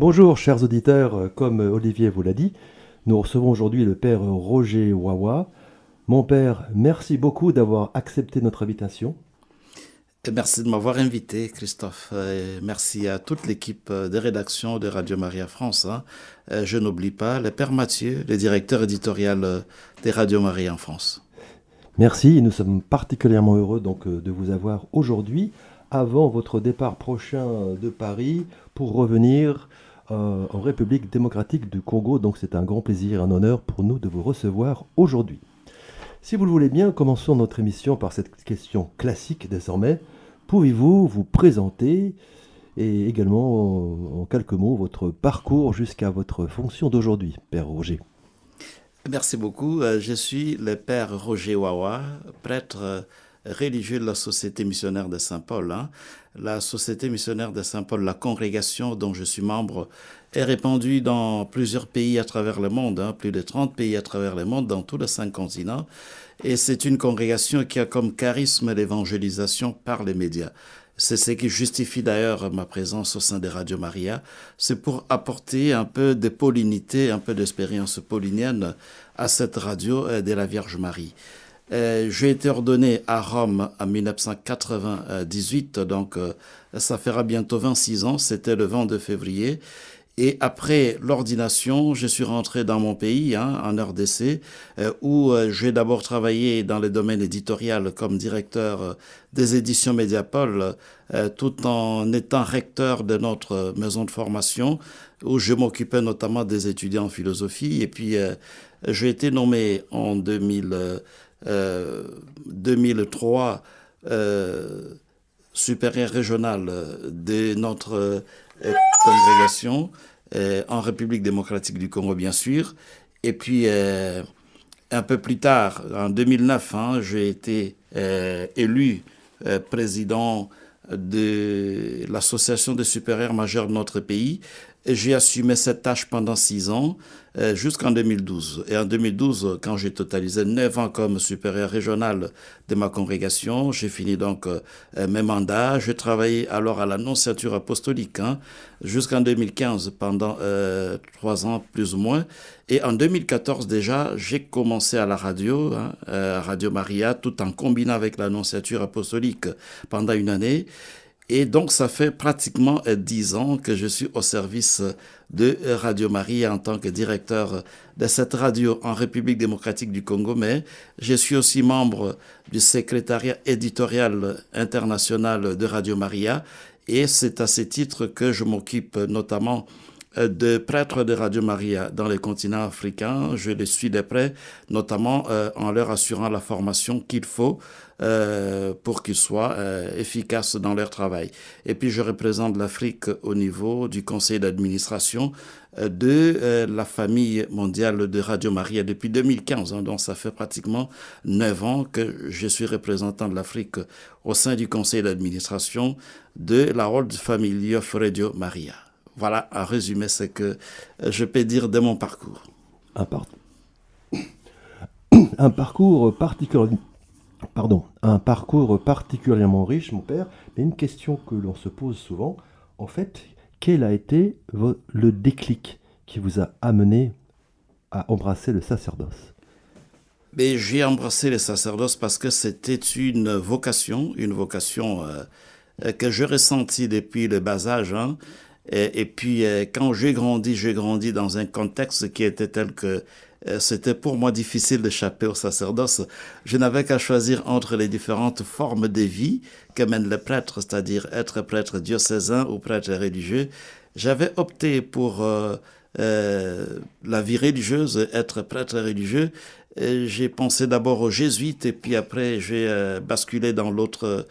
Bonjour chers auditeurs, comme Olivier vous l'a dit, nous recevons aujourd'hui le père Roger Wawa. Mon père, merci beaucoup d'avoir accepté notre invitation. Merci de m'avoir invité, Christophe. Et merci à toute l'équipe de rédaction de Radio Maria France. Hein. Je n'oublie pas le Père Mathieu, le directeur éditorial de Radio Maria en France. Merci, nous sommes particulièrement heureux donc de vous avoir aujourd'hui, avant votre départ prochain de Paris, pour revenir euh, en République démocratique du Congo. Donc c'est un grand plaisir et un honneur pour nous de vous recevoir aujourd'hui. Si vous le voulez bien, commençons notre émission par cette question classique désormais. Pouvez-vous vous présenter et également en quelques mots votre parcours jusqu'à votre fonction d'aujourd'hui, Père Roger? Merci beaucoup. Euh, je suis le Père Roger Wawa, prêtre euh, religieux de la Société missionnaire de Saint-Paul. Hein. La Société missionnaire de Saint-Paul, la congrégation dont je suis membre, est répandue dans plusieurs pays à travers le monde, hein, plus de 30 pays à travers le monde, dans tous les cinq continents. Et c'est une congrégation qui a comme charisme l'évangélisation par les médias. C'est ce qui justifie d'ailleurs ma présence au sein de Radio Maria. C'est pour apporter un peu de paulinité, un peu d'expérience paulinienne à cette radio euh, de la Vierge Marie. Euh, j'ai été ordonné à Rome en 1998, donc euh, ça fera bientôt 26 ans, c'était le 22 février. Et après l'ordination, je suis rentré dans mon pays, hein, en RDC, euh, où j'ai d'abord travaillé dans le domaine éditorial comme directeur des éditions Mediapol, tout en étant recteur de notre maison de formation, où je m'occupais notamment des étudiants en philosophie. Et puis, j'ai été nommé en 2000. 2003 euh, euh, supérieur régional de notre euh, congrégation en République démocratique du Congo, bien sûr. Et puis, un peu plus tard, en 2009, hein, j'ai été élu président de l'association des supérieurs majeurs de notre pays. J'ai assumé cette tâche pendant six ans. Euh, jusqu'en 2012. Et en 2012, quand j'ai totalisé neuf ans comme supérieur régional de ma congrégation, j'ai fini donc euh, mes mandats. J'ai travaillé alors à l'annonciature apostolique hein, jusqu'en 2015, pendant euh, trois ans plus ou moins. Et en 2014 déjà, j'ai commencé à la radio, hein, Radio Maria, tout en combinant avec l'annonciature apostolique pendant une année. Et donc, ça fait pratiquement dix ans que je suis au service de Radio Marie en tant que directeur de cette radio en République démocratique du Congo, mais je suis aussi membre du secrétariat éditorial international de Radio Maria et c'est à ce titre que je m'occupe notamment de prêtres de Radio Maria dans les continents africains. Je les suis de près, notamment euh, en leur assurant la formation qu'il faut euh, pour qu'ils soient euh, efficaces dans leur travail. Et puis je représente l'Afrique au niveau du conseil d'administration euh, de la famille mondiale de Radio Maria depuis 2015. Hein, donc ça fait pratiquement neuf ans que je suis représentant de l'Afrique au sein du conseil d'administration de la World Family of Radio Maria. Voilà, à résumer ce que je peux dire de mon parcours. Un, un parcours particulier pardon, un parcours particulièrement riche, mon père, mais une question que l'on se pose souvent, en fait, quel a été le déclic qui vous a amené à embrasser le sacerdoce? Mais j'ai embrassé le sacerdoce parce que c'était une vocation, une vocation euh, que je ressentis depuis le bas âge. Hein. Et, puis euh, quand j'ai grandi, j'ai grandi dans un contexte qui était tel que euh, c'était pour moi difficile d'échapper au sacerdoce. Je n'avais qu'à choisir entre les différentes formes de vie que mène le prêtre, c'est-à-dire être prêtre diocésain ou prêtre religieux. J'avais opté pour euh, euh, la vie religieuse, être prêtre religieux. J'ai pensé d'abord aux jésuites et puis après j'ai basculé dans l'autre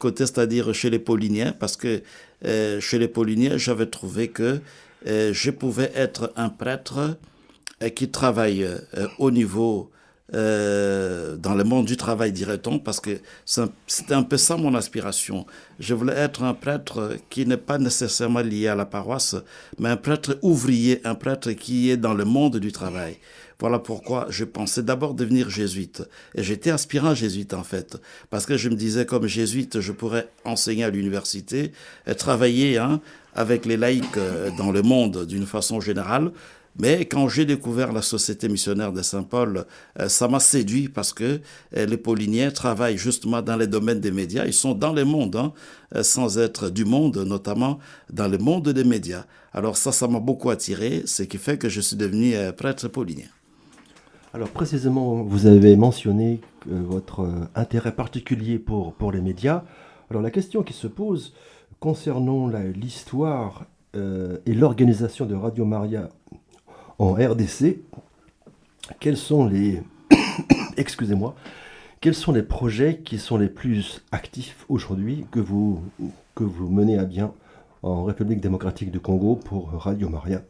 côté, c'est-à-dire chez les pauliniens, parce que chez les pauliniens, j'avais trouvé que je pouvais être un prêtre qui travaille euh, au niveau euh, dans le monde du travail, dirait-on, parce que c'était un peu ça mon aspiration. Je voulais être un prêtre qui n'est pas nécessairement lié à la paroisse, mais un prêtre ouvrier, un prêtre qui est dans le monde du travail. Voilà pourquoi je pensais d'abord devenir jésuite. Et j'étais aspirant jésuite en fait, parce que je me disais comme jésuite, je pourrais enseigner à l'université, travailler hein, avec les laïcs euh, dans le monde d'une façon générale. Mais quand j'ai découvert la Société missionnaire de Saint-Paul, euh, ça m'a séduit parce que euh, les Pauliniens travaillent justement dans les domaines des médias. Ils sont dans le monde, hein, sans être du monde, notamment dans le monde des médias. Alors ça, ça m'a beaucoup attiré, ce qui fait que je suis devenu prêtre paulinien. Alors précisément, vous avez mentionné votre intérêt particulier pour, pour les médias. Alors la question qui se pose, concernant l'histoire euh, et l'organisation de Radio Maria en RDC, quels sont les excusez-moi, quels sont les projets qui sont les plus actifs aujourd'hui que vous, que vous menez à bien en République démocratique du Congo pour Radio Maria?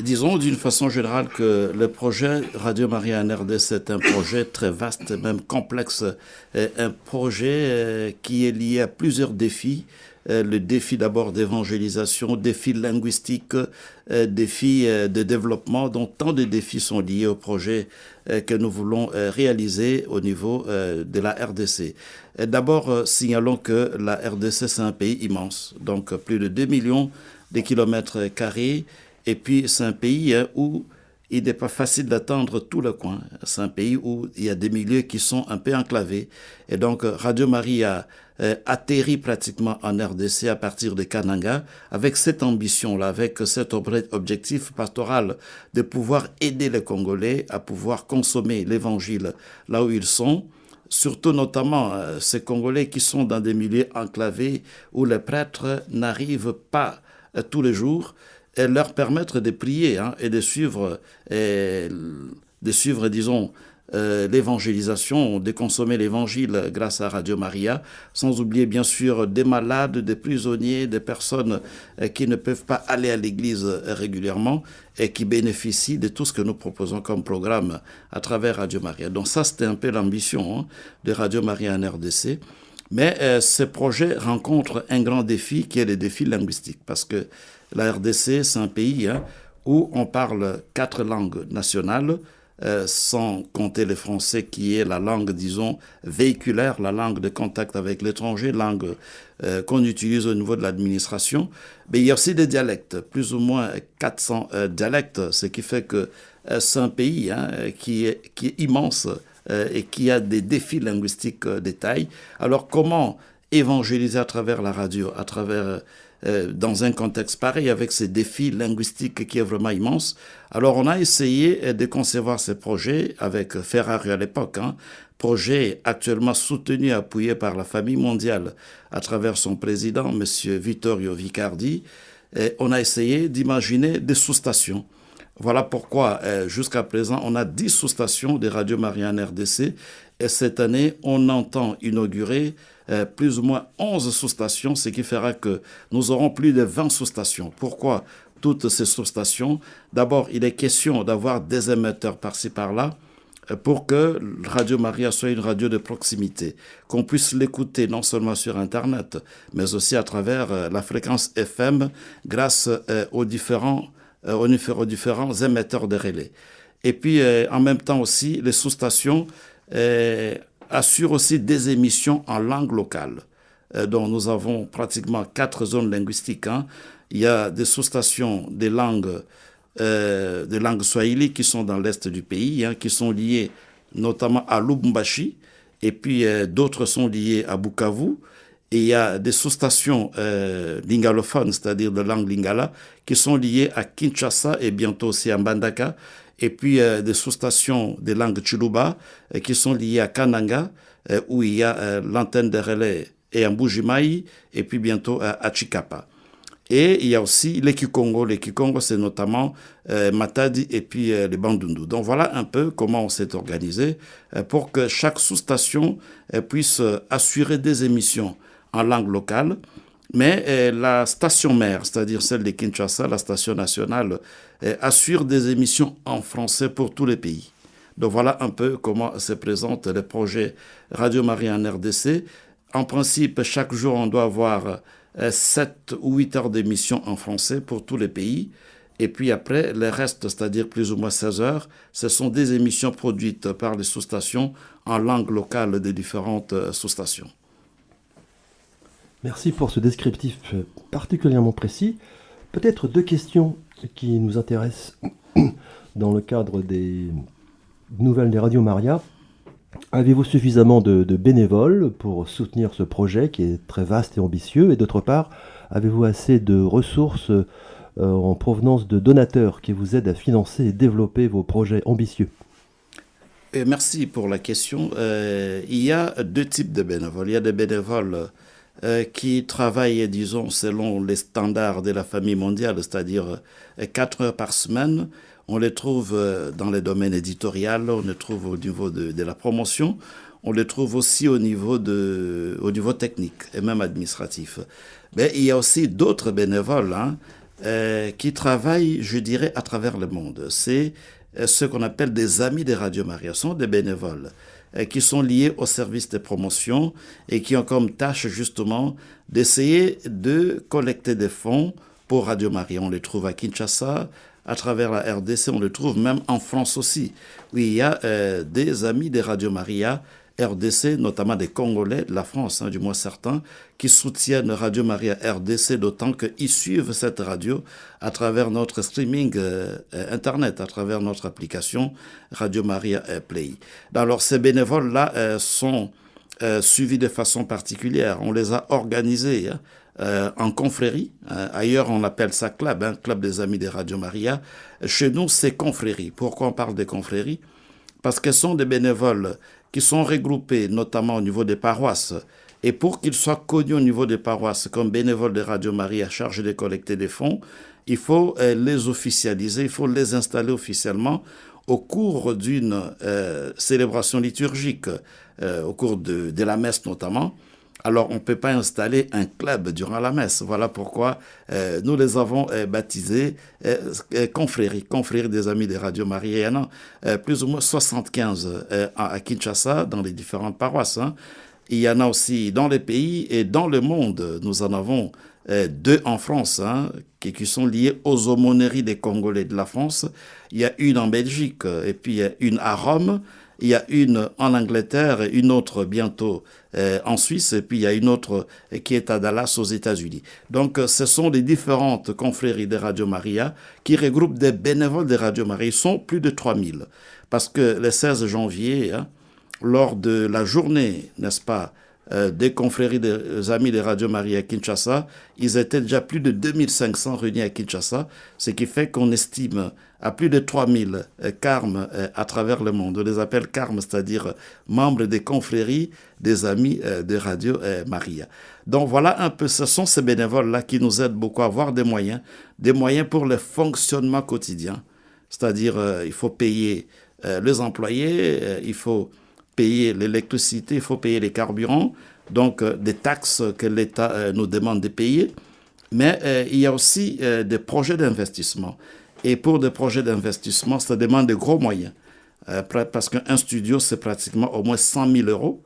Disons d'une façon générale que le projet Radio Maria en RDC est un projet très vaste, même complexe, un projet euh, qui est lié à plusieurs défis le défi d'abord d'évangélisation, défi linguistique, euh, défi euh, de développement, dont tant de défis sont liés au projet que nous voulons réaliser au niveau de la RDC. D'abord, signalons que la RDC, c'est un pays immense, donc plus de 2 millions de kilomètres carrés, et puis c'est un pays où il n'est pas facile d'attendre tout le coin. C'est un pays où il y a des milieux qui sont un peu enclavés. Et donc, Radio Maria euh, atterrit pratiquement en RDC à partir de Kananga avec cette ambition-là, avec cet objectif pastoral de pouvoir aider les Congolais à pouvoir consommer l'évangile là où ils sont surtout notamment euh, ces Congolais qui sont dans des milieux enclavés où les prêtres n'arrivent pas euh, tous les jours, et leur permettre de prier hein, et de suivre, et de suivre, disons, euh, l'évangélisation, de consommer l'évangile grâce à Radio Maria, sans oublier bien sûr des malades, des prisonniers, des personnes euh, qui ne peuvent pas aller à l'église régulièrement et qui bénéficient de tout ce que nous proposons comme programme à travers Radio Maria. Donc ça, c'était un peu l'ambition hein, de Radio Maria en RDC. Mais euh, ce projet rencontre un grand défi qui est le défi linguistique, parce que la RDC, c'est un pays hein, où on parle quatre langues nationales, euh, sans compter le français qui est la langue, disons, véhiculaire, la langue de contact avec l'étranger, langue euh, qu'on utilise au niveau de l'administration. Mais il y a aussi des dialectes, plus ou moins 400 euh, dialectes, ce qui fait que c'est un pays hein, qui, est, qui est immense et qui a des défis linguistiques de taille. Alors comment évangéliser à travers la radio, à travers euh, dans un contexte pareil, avec ces défis linguistiques qui est vraiment immense? Alors on a essayé euh, de concevoir ces projets avec Ferrari à l'époque, hein, projet actuellement soutenu, appuyé par la famille mondiale à travers son président, M. Vittorio Vicardi. Et on a essayé d'imaginer des sous-stations. Voilà pourquoi, euh, jusqu'à présent, on a 10 sous-stations de Radio Marianne RDC. Et cette année, on entend inaugurer euh, plus ou moins 11 sous-stations, ce qui fera que nous aurons plus de 20 sous-stations. Pourquoi toutes ces sous-stations? D'abord, il est question d'avoir des émetteurs par-ci par-là euh, pour que Radio Maria soit une radio de proximité, qu'on puisse l'écouter non seulement sur Internet, mais aussi à travers la fréquence FM grâce aux différents, aux différents émetteurs de relais. Et puis, en même temps aussi, les sous-stations assure aussi des émissions en langue locale, euh, dont nous avons pratiquement quatre zones linguistiques. Hein. Il y a des sous-stations des langues, euh, des langues swahili qui sont dans l'est du pays, hein, qui sont liées notamment à Lubumbashi, et puis euh, d'autres sont liées à Bukavu. Il y a des sous-stations euh, lingalophones, c'est-à-dire de langue lingala, qui sont liées à Kinshasa et bientôt aussi à Mbandaka et puis euh, des sous-stations des langues Chiluba euh, qui sont liées à Kananga, où il y a l'antenne de relais et à Mbujimai, et puis bientôt à Chikapa. Et il y a aussi les Kikongo. Les Kikongo, c'est notamment Matadi et puis les Bandundu. Donc voilà un peu comment on s'est organisé pour que chaque sous-station puisse assurer des émissions en langue locale mais euh, la station mère, c'est-à-dire celle de Kinshasa, la station nationale, euh, assure des émissions en français pour tous les pays. Donc voilà un peu comment se présente le projet Radio Marie en RDC. En principe, chaque jour, on doit avoir 7 euh, ou 8 heures d'émissions en français pour tous les pays. Et puis après, les restes, c'est-à-dire plus ou moins 16 heures, ce sont des émissions produites par les sous-stations en langue locale des différentes sous-stations. Merci pour ce descriptif particulièrement précis. Peut-être deux questions qui nous intéressent dans le cadre des nouvelles des Radio Maria. Avez-vous suffisamment de, bénévoles pour soutenir ce projet qui est très vaste et ambitieux? Et d'autre part, avez-vous assez de ressources euh, en provenance de donateurs qui vous aident à financer et développer vos projets ambitieux? Merci pour la question. Euh, il y a deux types de bénévoles. Il y a des bénévoles euh, qui travaillent, disons, selon les standards de la famille mondiale, c'est-à-dire 4 heures par semaine on les trouve euh, dans les domaines éditoriaux, on les trouve au niveau de, la promotion, on les trouve aussi au niveau, de, au niveau technique et même administratif. Mais il y a aussi d'autres bénévoles hein, euh, qui travaillent, je dirais, à travers le monde. C'est euh, ce qu'on appelle des amis des Radio Maria, sont des bénévoles qui sont liés au service de promotion et qui ont comme tâche justement d'essayer de collecter des fonds pour Radio Maria. On les trouve à Kinshasa, à travers la RDC, on le trouve même en France aussi, où il y a euh, des amis de Radio Maria RDC, notamment des Congolais de la France, hein, du moins certains, qui soutiennent Radio Maria RDC, d'autant qu'ils suivent cette radio à travers notre streaming euh, euh, Internet, à travers notre application Radio Maria Play. Alors ces bénévoles-là sont suivis de façon particulière. On les a organisés. Hein, euh, en confrérie. Euh, ailleurs, on appelle ça club, hein, club des amis de Radio Maria. Chez nous, c'est confrérie. Pourquoi on parle de confrérie Parce qu'elles sont des bénévoles qui sont regroupés notamment au niveau des paroisses. Et pour qu'ils soient connus au niveau des paroisses comme bénévoles de Radio Maria chargés de collecter des fonds, il faut euh, les officialiser, il faut les installer officiellement au cours d'une célébration liturgique, au cours de la messe notamment. Alors on ne peut pas installer un club durant la messe. Voilà pourquoi euh, nous les avons euh, baptisés euh, confréries, confréries des amis des radios mariennes, plus ou moins 75 à Kinshasa, dans les différentes paroisses. Hein. Il y en a aussi dans les pays et dans le monde. Nous en avons deux en France, hein, qui, sont liés aux aumôneries des Congolais de la France. Il y a une en Belgique et puis une à Rome. Il y a une en Angleterre et une autre bientôt euh, en Suisse, et puis il y a une autre euh, qui est à Dallas aux États-Unis. Donc euh, ce sont les différentes confréries de Radio Maria qui regroupent des bénévoles de Radio Maria. Ils sont plus de 3000. Parce que le 16 janvier, hein, lors de la journée, n'est-ce pas, des confréries des amis de Radio Maria à Kinshasa, ils étaient déjà plus de 2500 réunis à Kinshasa, ce qui fait qu'on estime à plus de 3000 carmes euh, à travers le monde. On les appelle carmes, c'est-à-dire euh, membres des confréries des amis euh, de Radio Maria. Donc voilà un peu, ce sont ces bénévoles-là qui nous aident beaucoup à avoir des moyens, des moyens pour le fonctionnement quotidien. C'est-à-dire, il faut payer les employés, il faut payer l'électricité, il faut payer les carburants, donc des taxes que l'État nous demande de payer. Mais il y a aussi des projets d'investissement. Et pour des projets d'investissement, ça demande de gros moyens. Euh, parce qu'un studio, c'est pratiquement au moins 100 000 euros.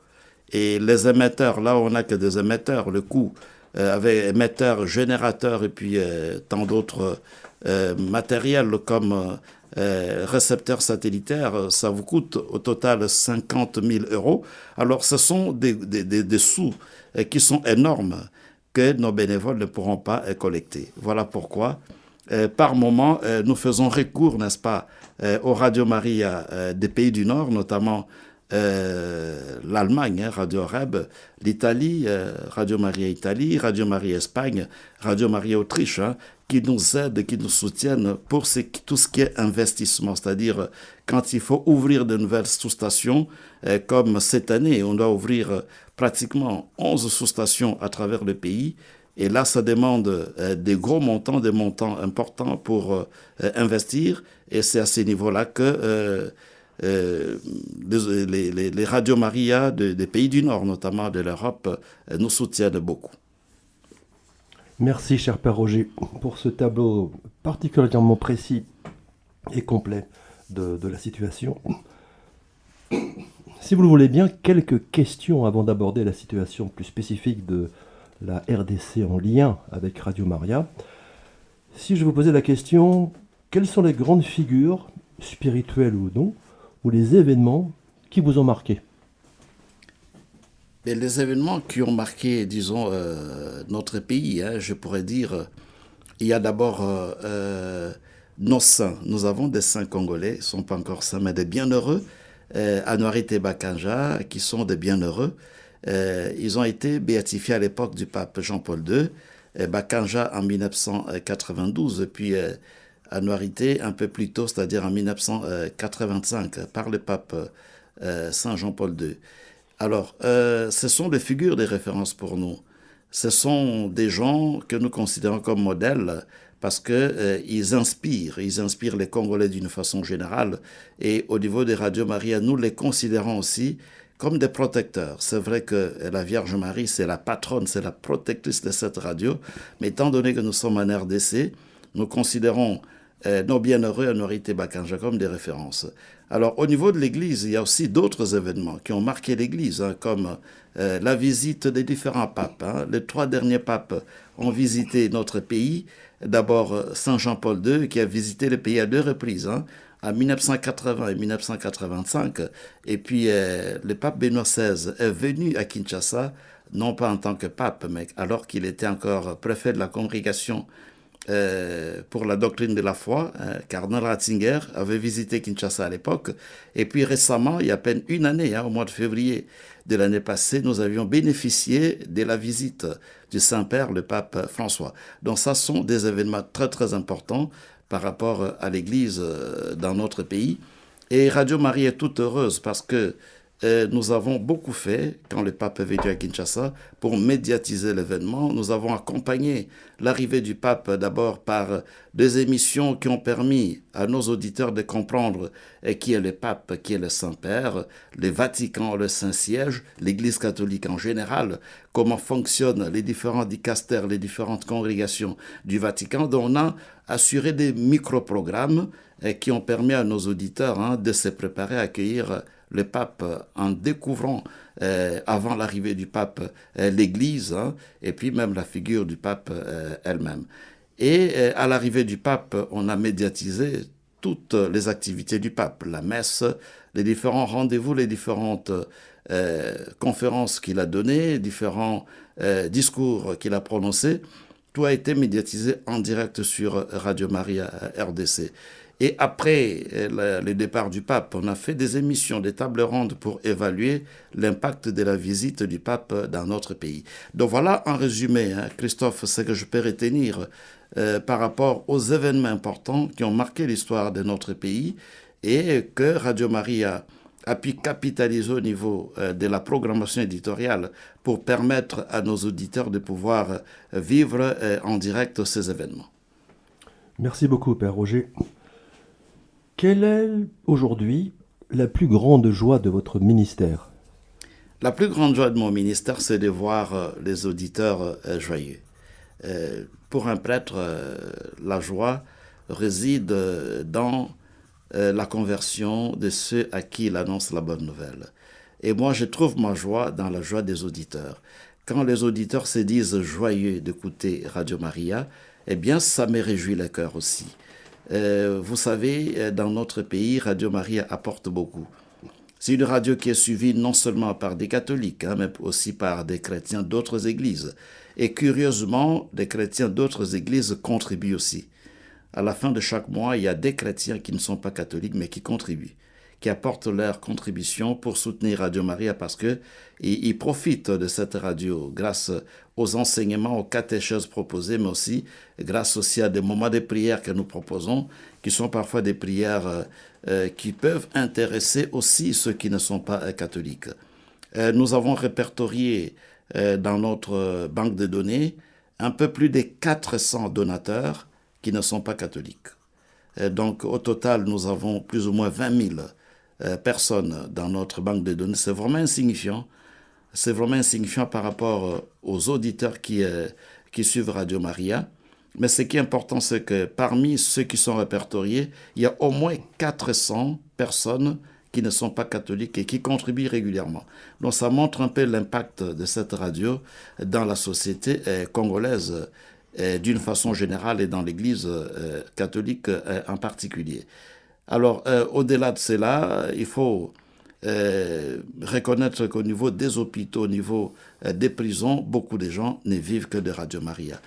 Et les émetteurs, là, on n'a que des émetteurs. Le coût euh, avec émetteurs, générateurs et puis euh, tant d'autres matériels comme récepteurs satellitaires, ça vous coûte au total 50 000 euros. Alors, ce sont des, des, sous qui sont énormes que nos bénévoles ne pourront pas collecter. Voilà pourquoi euh, par moment, euh, nous faisons recours, n'est-ce pas, euh, aux Radio Maria des pays du Nord, notamment l'Allemagne, hein, Radio Reb, l'Italie, Radio Maria Italie, Radio Maria Espagne, Radio Maria Autriche, hein, qui nous aident, qui nous soutiennent pour tout ce qui est investissement, c'est-à-dire quand il faut ouvrir de nouvelles sous-stations, comme cette année, on doit ouvrir pratiquement 11 sous-stations à travers le pays, et là, ça demande euh, des gros montants, des montants importants pour euh, investir. Et c'est à ces niveaux-là que euh, les, les, les, radios Maria des pays du Nord, notamment de l'Europe, nous soutiennent beaucoup. Merci, cher Père Roger, pour ce tableau particulièrement précis et complet de la situation. Si vous le voulez bien, quelques questions avant d'aborder la situation plus spécifique de, la RDC en lien avec Radio Maria. Si je vous posais la question, quelles sont les grandes figures, spirituelles ou non, ou les événements qui vous ont marqué Les événements qui ont marqué, disons, euh, notre pays, hein, je pourrais dire, il y a d'abord euh, nos saints. Nous avons des saints congolais, ils ne sont pas encore saints, mais des bienheureux, euh, Anouari Bakanja, qui sont des bienheureux. Euh, ils ont été béatifiés à l'époque du pape Jean-Paul II, euh, Bakanja en 1992, puis euh, Anouarité un peu plus tôt, c'est-à-dire en 1985, par le pape Saint Jean-Paul II. Alors, ce sont des figures de référence pour nous. Ce sont des gens que nous considérons comme modèles parce qu'ils inspirent, ils inspirent les Congolais d'une façon générale. Et au niveau des radios Maria, nous les considérons aussi comme des protecteurs. C'est vrai que la Vierge Marie, c'est la patronne, c'est la protectrice de cette radio, mais étant donné que nous sommes en RDC, nous considérons euh, nos bienheureux Honorité Bakanja comme des références. Alors, au niveau de l'Église, il y a aussi d'autres événements qui ont marqué l'Église, hein, comme euh, la visite des différents papes. Hein. Les trois derniers papes ont visité notre pays. D'abord, euh, Saint Jean-Paul II, qui a visité le pays à deux reprises. Hein en 1980 et 1985. Et puis euh, le pape Benoît XVI est venu à Kinshasa, non pas en tant que pape, mais alors qu'il était encore préfet de la congrégation euh, pour la doctrine de la foi. Euh, Cardinal Ratzinger avait visité Kinshasa à l'époque. Et puis récemment, il y a à peine une année, hein, au mois de février de l'année passée, nous avions bénéficié de la visite du Saint-Père, le pape François. Donc ça sont des événements très très importants par rapport à l'Église euh, dans notre pays. Et Radio Marie est toute heureuse parce que euh, nous avons beaucoup fait, quand le pape est venu à Kinshasa, pour médiatiser l'événement. Nous avons accompagné l'arrivée du pape d'abord par des émissions qui ont permis à nos auditeurs de comprendre euh, qui est le pape, qui est le Saint-Père, le Vatican, le Saint-Siège, l'Église catholique en général, comment fonctionnent les différents dicastères, les différentes congrégations du Vatican, dont on a assuré des micro-programmes euh, qui ont permis à nos auditeurs hein, de se préparer à accueillir le pape en découvrant euh, avant l'arrivée du pape euh, l'Église hein, et puis même la figure du pape euh, elle-même. Et à l'arrivée du pape, on a médiatisé toutes les activités du pape, la messe, les différents rendez-vous, les différentes conférences qu'il a données, différents discours qu'il a prononcés. Tout a été médiatisé en direct sur Radio Maria RDC. Et après euh, le départ du pape, on a fait des émissions, des tables rondes pour évaluer l'impact de la visite du pape dans notre pays. Donc voilà en résumé, hein, Christophe, ce que je peux retenir euh, par rapport aux événements importants qui ont marqué l'histoire de notre pays et que Radio Maria a pu capitaliser au niveau euh, de la programmation éditoriale pour permettre à nos auditeurs de pouvoir vivre en direct ces événements. Merci beaucoup, Père Roger. Quelle est aujourd'hui la plus grande joie de votre ministère? La plus grande joie de mon ministère, c'est de voir euh, les auditeurs euh, joyeux. Euh, pour un prêtre, la joie réside dans la conversion de ceux à qui il annonce la bonne nouvelle. Et moi, je trouve ma joie dans la joie des auditeurs. Quand les auditeurs se disent joyeux d'écouter Radio Maria, eh bien, ça me réjouit le cœur aussi. Euh, vous savez, euh, dans notre pays, Radio Maria apporte beaucoup. C'est une radio qui est suivie non seulement par des catholiques, hein, mais aussi par des chrétiens d'autres églises. Et curieusement, des chrétiens d'autres églises contribuent aussi. À la fin de chaque mois, il y a des chrétiens qui ne sont pas catholiques, mais qui contribuent qui apportent leur contribution pour soutenir Radio Maria parce que ils, profitent de cette radio grâce aux enseignements, aux catéchèses proposées, mais aussi grâce aussi à des moments de prière que nous proposons, qui sont parfois des prières euh, euh, qui peuvent intéresser aussi ceux qui ne sont pas euh, catholiques. nous avons répertorié dans notre banque de données un peu plus de 400 donateurs qui ne sont pas catholiques. donc au total, nous avons plus ou moins 20 000 euh, personnes dans notre banque de données. C'est vraiment insignifiant. C'est vraiment insignifiant par rapport euh, aux auditeurs euh, qui suivent Radio Maria. Mais ce qui est important, c'est que parmi ceux qui sont répertoriés, il y a au moins 400 personnes qui ne sont pas catholiques et qui contribuent régulièrement. Donc ça montre un peu l'impact de cette radio dans la société congolaise d'une façon générale et dans l'Église catholique en particulier. Alors, au-delà de cela, il faut reconnaître qu'au niveau des hôpitaux, au niveau des prisons, beaucoup de gens ne vivent que de Radio Maria.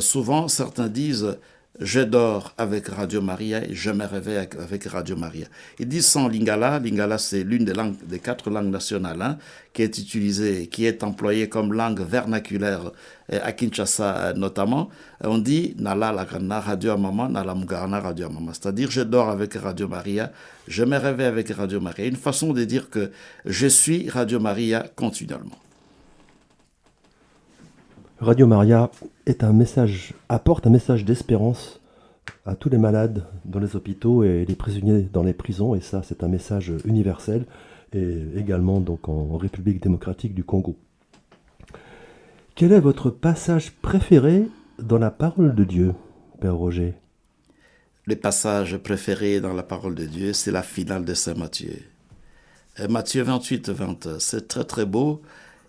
souvent, certains disent je dors avec Radio Maria et je me réveille avec Radio Maria. Ils disent sans Lingala, Lingala c'est l'une des, quatre langues nationales hein, qui est utilisée, qui est employée comme langue vernaculaire euh, à Kinshasa euh, notamment. On dit Nala la Radio Mama, Nala Mugarana Radio Mama. C'est-à-dire je dors avec Radio Maria, je me réveille avec Radio Maria. Une façon de dire que je suis Radio Maria continuellement. Radio Maria est un message, apporte un message d'espérance à tous les malades dans les hôpitaux et les prisonniers dans les prisons, et ça c'est un message universel, et également donc en République démocratique du Congo. Quel est votre passage préféré dans la parole de Dieu, Père Roger? Le passage préféré dans la parole de Dieu, c'est la finale de Saint Matthieu. Euh, Matthieu 28, 20, c'est très très beau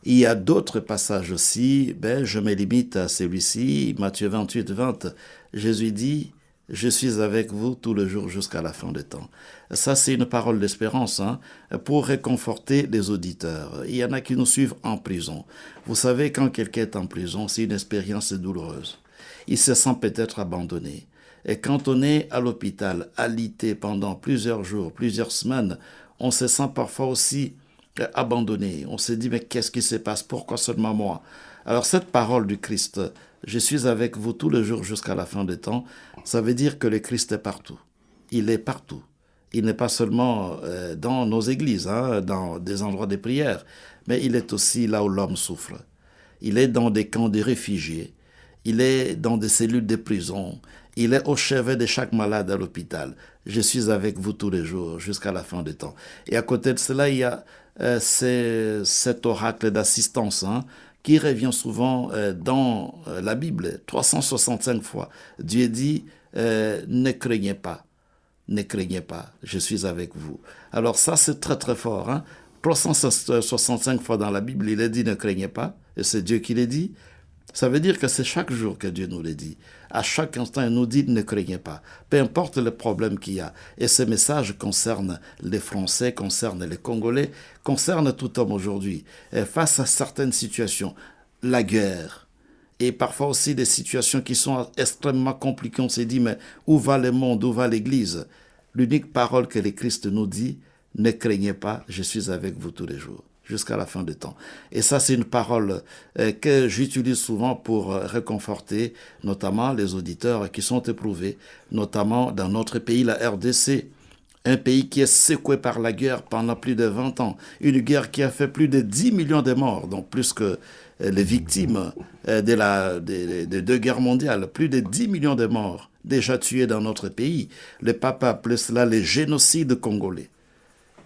il y a d'autres passages aussi, ben, je me limite à celui-ci, Matthieu 28, 20. Jésus dit, je suis avec vous tout le jour jusqu'à la fin des temps. Ça, c'est une parole d'espérance hein, pour réconforter les auditeurs. Il y en a qui nous suivent en prison. Vous savez, quand quelqu'un est en prison, c'est une expérience douloureuse. Il se sent peut-être abandonné. Et quand on est à l'hôpital, alité pendant plusieurs jours, plusieurs semaines, on se sent parfois aussi abandonné. On s'est dit, mais qu'est-ce qui se passe? Pourquoi seulement moi? Alors cette parole du Christ, je suis avec vous tous les jours jusqu'à la fin des temps, ça veut dire que le Christ est partout. Il est partout. Il n'est pas seulement euh, dans nos églises, hein, dans des endroits de prière, mais il est aussi là où l'homme souffre. Il est dans des camps de réfugiés. Il est dans des cellules de prison. Il est au chevet de chaque malade à l'hôpital. Je suis avec vous tous les jours jusqu'à la fin des temps. Et à côté de cela, il y a euh, c'est cet oracle d'assistance hein, qui revient souvent euh, dans euh, la Bible, 365 fois. Dieu dit, ne craignez pas, ne craignez pas, je suis avec vous. Alors ça, c'est très très fort. Hein. 365 fois dans la Bible, il est dit, ne craignez pas, et c'est Dieu qui l'a dit. Ça veut dire que c'est chaque jour que Dieu nous le dit. À chaque instant, il nous dit ne craignez pas, peu importe le problème qu'il y a. Et ce message concerne les Français, concerne les Congolais, concerne tout homme aujourd'hui. Face à certaines situations, la guerre, et parfois aussi des situations qui sont extrêmement compliquées, on s'est dit, mais où va le monde, où va l'Église? L'unique parole que le Christ nous dit, ne craignez pas, je suis avec vous tous les jours jusqu'à la fin du temps. Et ça, c'est une parole euh, que j'utilise souvent pour euh, réconforter notamment les auditeurs qui sont éprouvés, notamment dans notre pays, la RDC. Un pays qui est secoué par la guerre pendant plus de 20 ans. Une guerre qui a fait plus de 10 millions de morts, donc plus que euh, les victimes de la, des deux guerres mondiales. Plus de 10 millions de morts déjà tués dans notre pays. Le pape appelait cela les génocides congolais.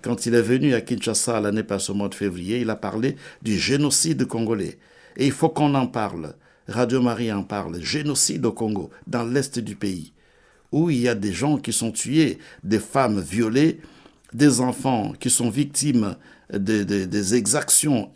Quand il est venu à Kinshasa l'année passée au mois de février, il a parlé du génocide congolais. Et il faut qu'on en parle. Radio Marie en parle. Génocide au Congo, dans l'est du pays, où il y a des gens qui sont tués, des femmes violées, des enfants qui sont victimes des, exactions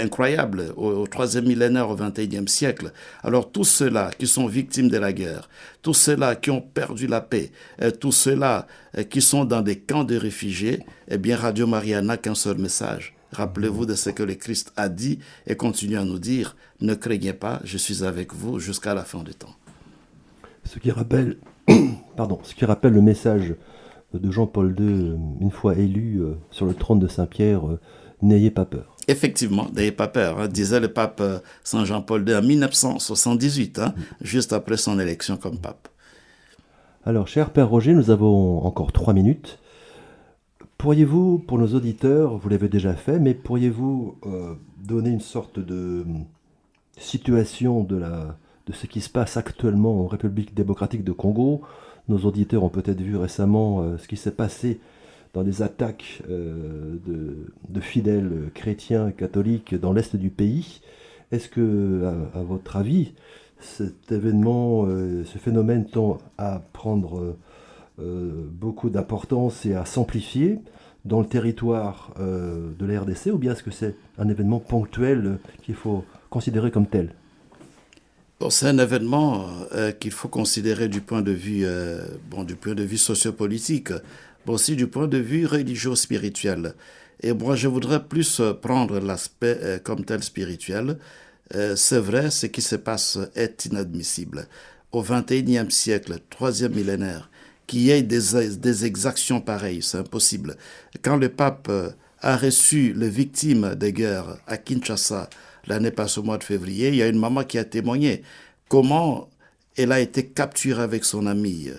incroyables au, troisième millénaire, au XXIe siècle. Alors tous ceux-là qui sont victimes de la guerre, tous ceux-là qui ont perdu la paix, euh, tous ceux-là euh, qui sont dans des camps de réfugiés, eh bien Radio Maria n'a qu'un seul message. Rappelez-vous de ce que le Christ a dit et continue à nous dire, ne craignez pas, je suis avec vous jusqu'à la fin du temps. Ce qui rappelle, pardon, ce qui rappelle le message de Jean-Paul II, une fois élu euh, sur le trône de Saint-Pierre, euh, n'ayez pas peur. Effectivement, n'ayez pas peur, hein, disait le pape euh, Saint Jean-Paul II en 1978, hein, juste après son élection comme pape. Alors, cher Père Roger, nous avons encore trois minutes. Pourriez-vous, pour nos auditeurs, vous l'avez déjà fait, mais pourriez-vous donner une sorte de situation de, la, de ce qui se passe actuellement en République démocratique de Congo nos auditeurs ont peut-être vu récemment euh, ce qui s'est passé dans des attaques euh, de, fidèles chrétiens catholiques dans l'est du pays. Est-ce que, à, votre avis, cet événement, euh, ce phénomène tend à prendre beaucoup d'importance et à s'amplifier dans le territoire de la RDC ou bien est-ce que c'est un événement ponctuel qu'il faut considérer comme tel? C'est un événement euh, qu'il faut considérer du point de vue, euh, bon, du point de vue sociopolitique, mais aussi du point de vue religieux-spirituel. Et moi, je voudrais plus prendre l'aspect euh, comme tel spirituel. c'est vrai, ce qui se passe est inadmissible. Au XXIe siècle, troisième millénaire, qu'il y ait des, des exactions pareilles, c'est impossible. Quand le pape a reçu les victimes des guerres à Kinshasa, l'année passée au mois de février, il y a une maman qui a témoigné comment elle a été capturée avec son amie,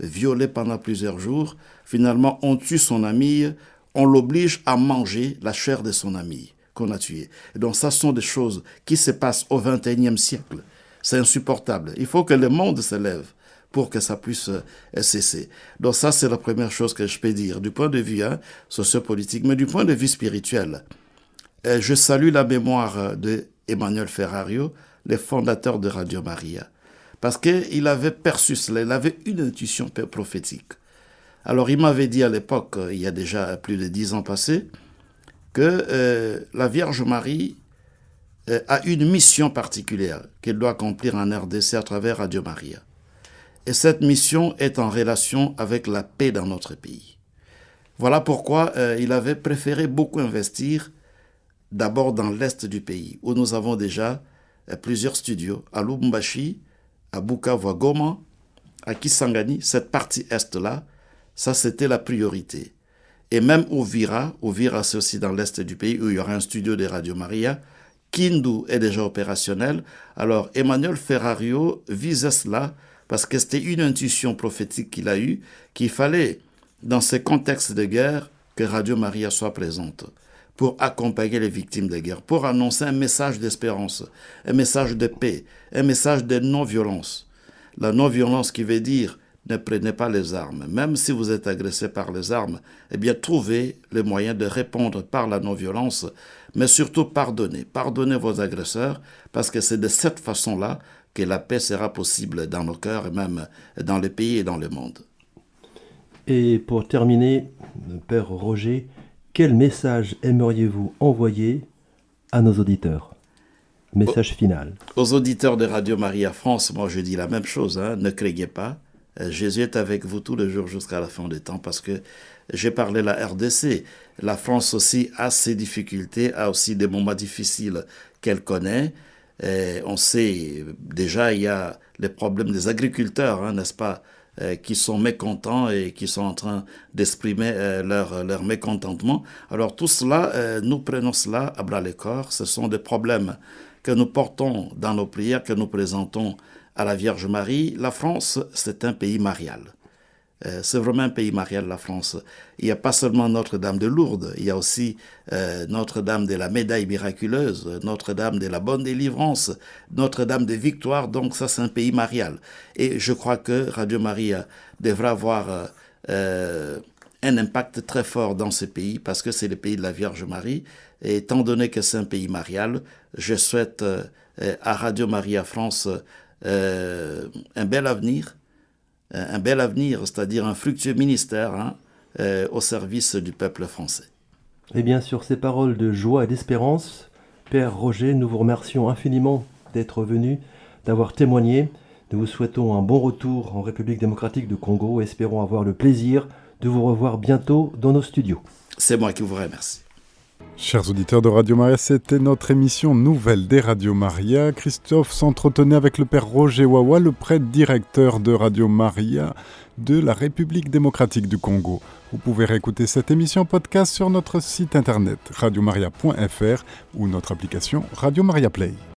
violée pendant plusieurs jours. Finalement, on tue son amie, on l'oblige à manger la chair de son amie qu'on a tuée. donc, ça sont des choses qui se passent au XXIe siècle. C'est insupportable. Il faut que le monde se lève pour que ça puisse euh, cesser. Donc ça, c'est la première chose que je peux dire du point de vue hein, sociopolitique, mais du point de vue spirituel je salue la mémoire de Emmanuel Ferrario, le fondateur de Radio Maria, parce qu'il avait perçu cela, il avait une intuition prophétique. Alors il m'avait dit à l'époque, il y a déjà plus de dix ans passés, que euh, la Vierge Marie euh, a une mission particulière qu'elle doit accomplir en RDC à travers Radio Maria. Et cette mission est en relation avec la paix dans notre pays. Voilà pourquoi euh, il avait préféré beaucoup investir d'abord dans l'est du pays, où nous avons déjà euh, plusieurs studios, à Lubumbashi, à Bukavu, à Goma, à Kisangani, cette partie est-là, ça c'était la priorité. Et même Ouvira, Ouvira c'est aussi dans l'est du pays, où il y aura un studio de Radio Maria, Kindu est déjà opérationnel. Alors Emmanuel Ferrario visait cela parce que c'était une intuition prophétique qu'il a eue, qu'il fallait, dans ces contextes de guerre, que Radio Maria soit présente pour accompagner les victimes de guerre, pour annoncer un message d'espérance, un message de paix, un message de non-violence. La non-violence qui veut dire ne prenez pas les armes. Même si vous êtes agressé par les armes, eh bien trouvez les moyens de répondre par la non-violence, mais surtout pardonnez. Pardonnez vos agresseurs, parce que c'est de cette façon-là que la paix sera possible dans nos cœurs et même dans les pays et dans le monde. Et pour terminer, Père Roger, quel message aimeriez-vous envoyer à nos auditeurs? Message final. Aux auditeurs de Radio Maria France, moi je dis la même chose, hein. ne craignez pas. Euh, Jésus est avec vous tous les jours jusqu'à la fin des temps parce que j'ai parlé de la RDC. La France aussi a ses difficultés, a aussi des moments difficiles qu'elle connaît. on sait déjà, il y a les problèmes des agriculteurs, hein, n'est-ce pas? Qui sont mécontents et qui sont en train d'exprimer euh, leur, leur mécontentement. Alors tout cela, euh, nous prenons cela à bras le corps. Ce sont des problèmes que nous portons dans nos prières, que nous présentons à la Vierge Marie. La France, c'est un pays marial. Euh, c'est vraiment un pays marial, la France. Il n'y a pas seulement Notre-Dame de Lourdes, il y a aussi euh, Notre-Dame de la Médaille miraculeuse, Notre-Dame de la Bonne Délivrance, Notre-Dame de Victoire. Donc ça, c'est un pays marial. Et je crois que Radio Maria devra avoir euh, un impact très fort dans ce pays parce que c'est le pays de la Vierge Marie. Et étant donné que c'est un pays marial, je souhaite à Radio Maria France un bel avenir un bel avenir, c'est-à-dire un fructueux ministère hein, euh, au service du peuple français. Et bien sur ces paroles de joie et d'espérance, Père Roger, nous vous remercions infiniment d'être venu, d'avoir témoigné. Nous vous souhaitons un bon retour en République démocratique du Congo et espérons avoir le plaisir de vous revoir bientôt dans nos studios. C'est moi qui vous remercie. Chers auditeurs de Radio Maria, c'était notre émission nouvelle des Radio Maria. Christophe s'entretenait avec le père Roger Wawa, le prêtre directeur de Radio Maria de la République démocratique du Congo. Vous pouvez réécouter cette émission podcast sur notre site internet radiomaria.fr ou notre application Radio Maria Play.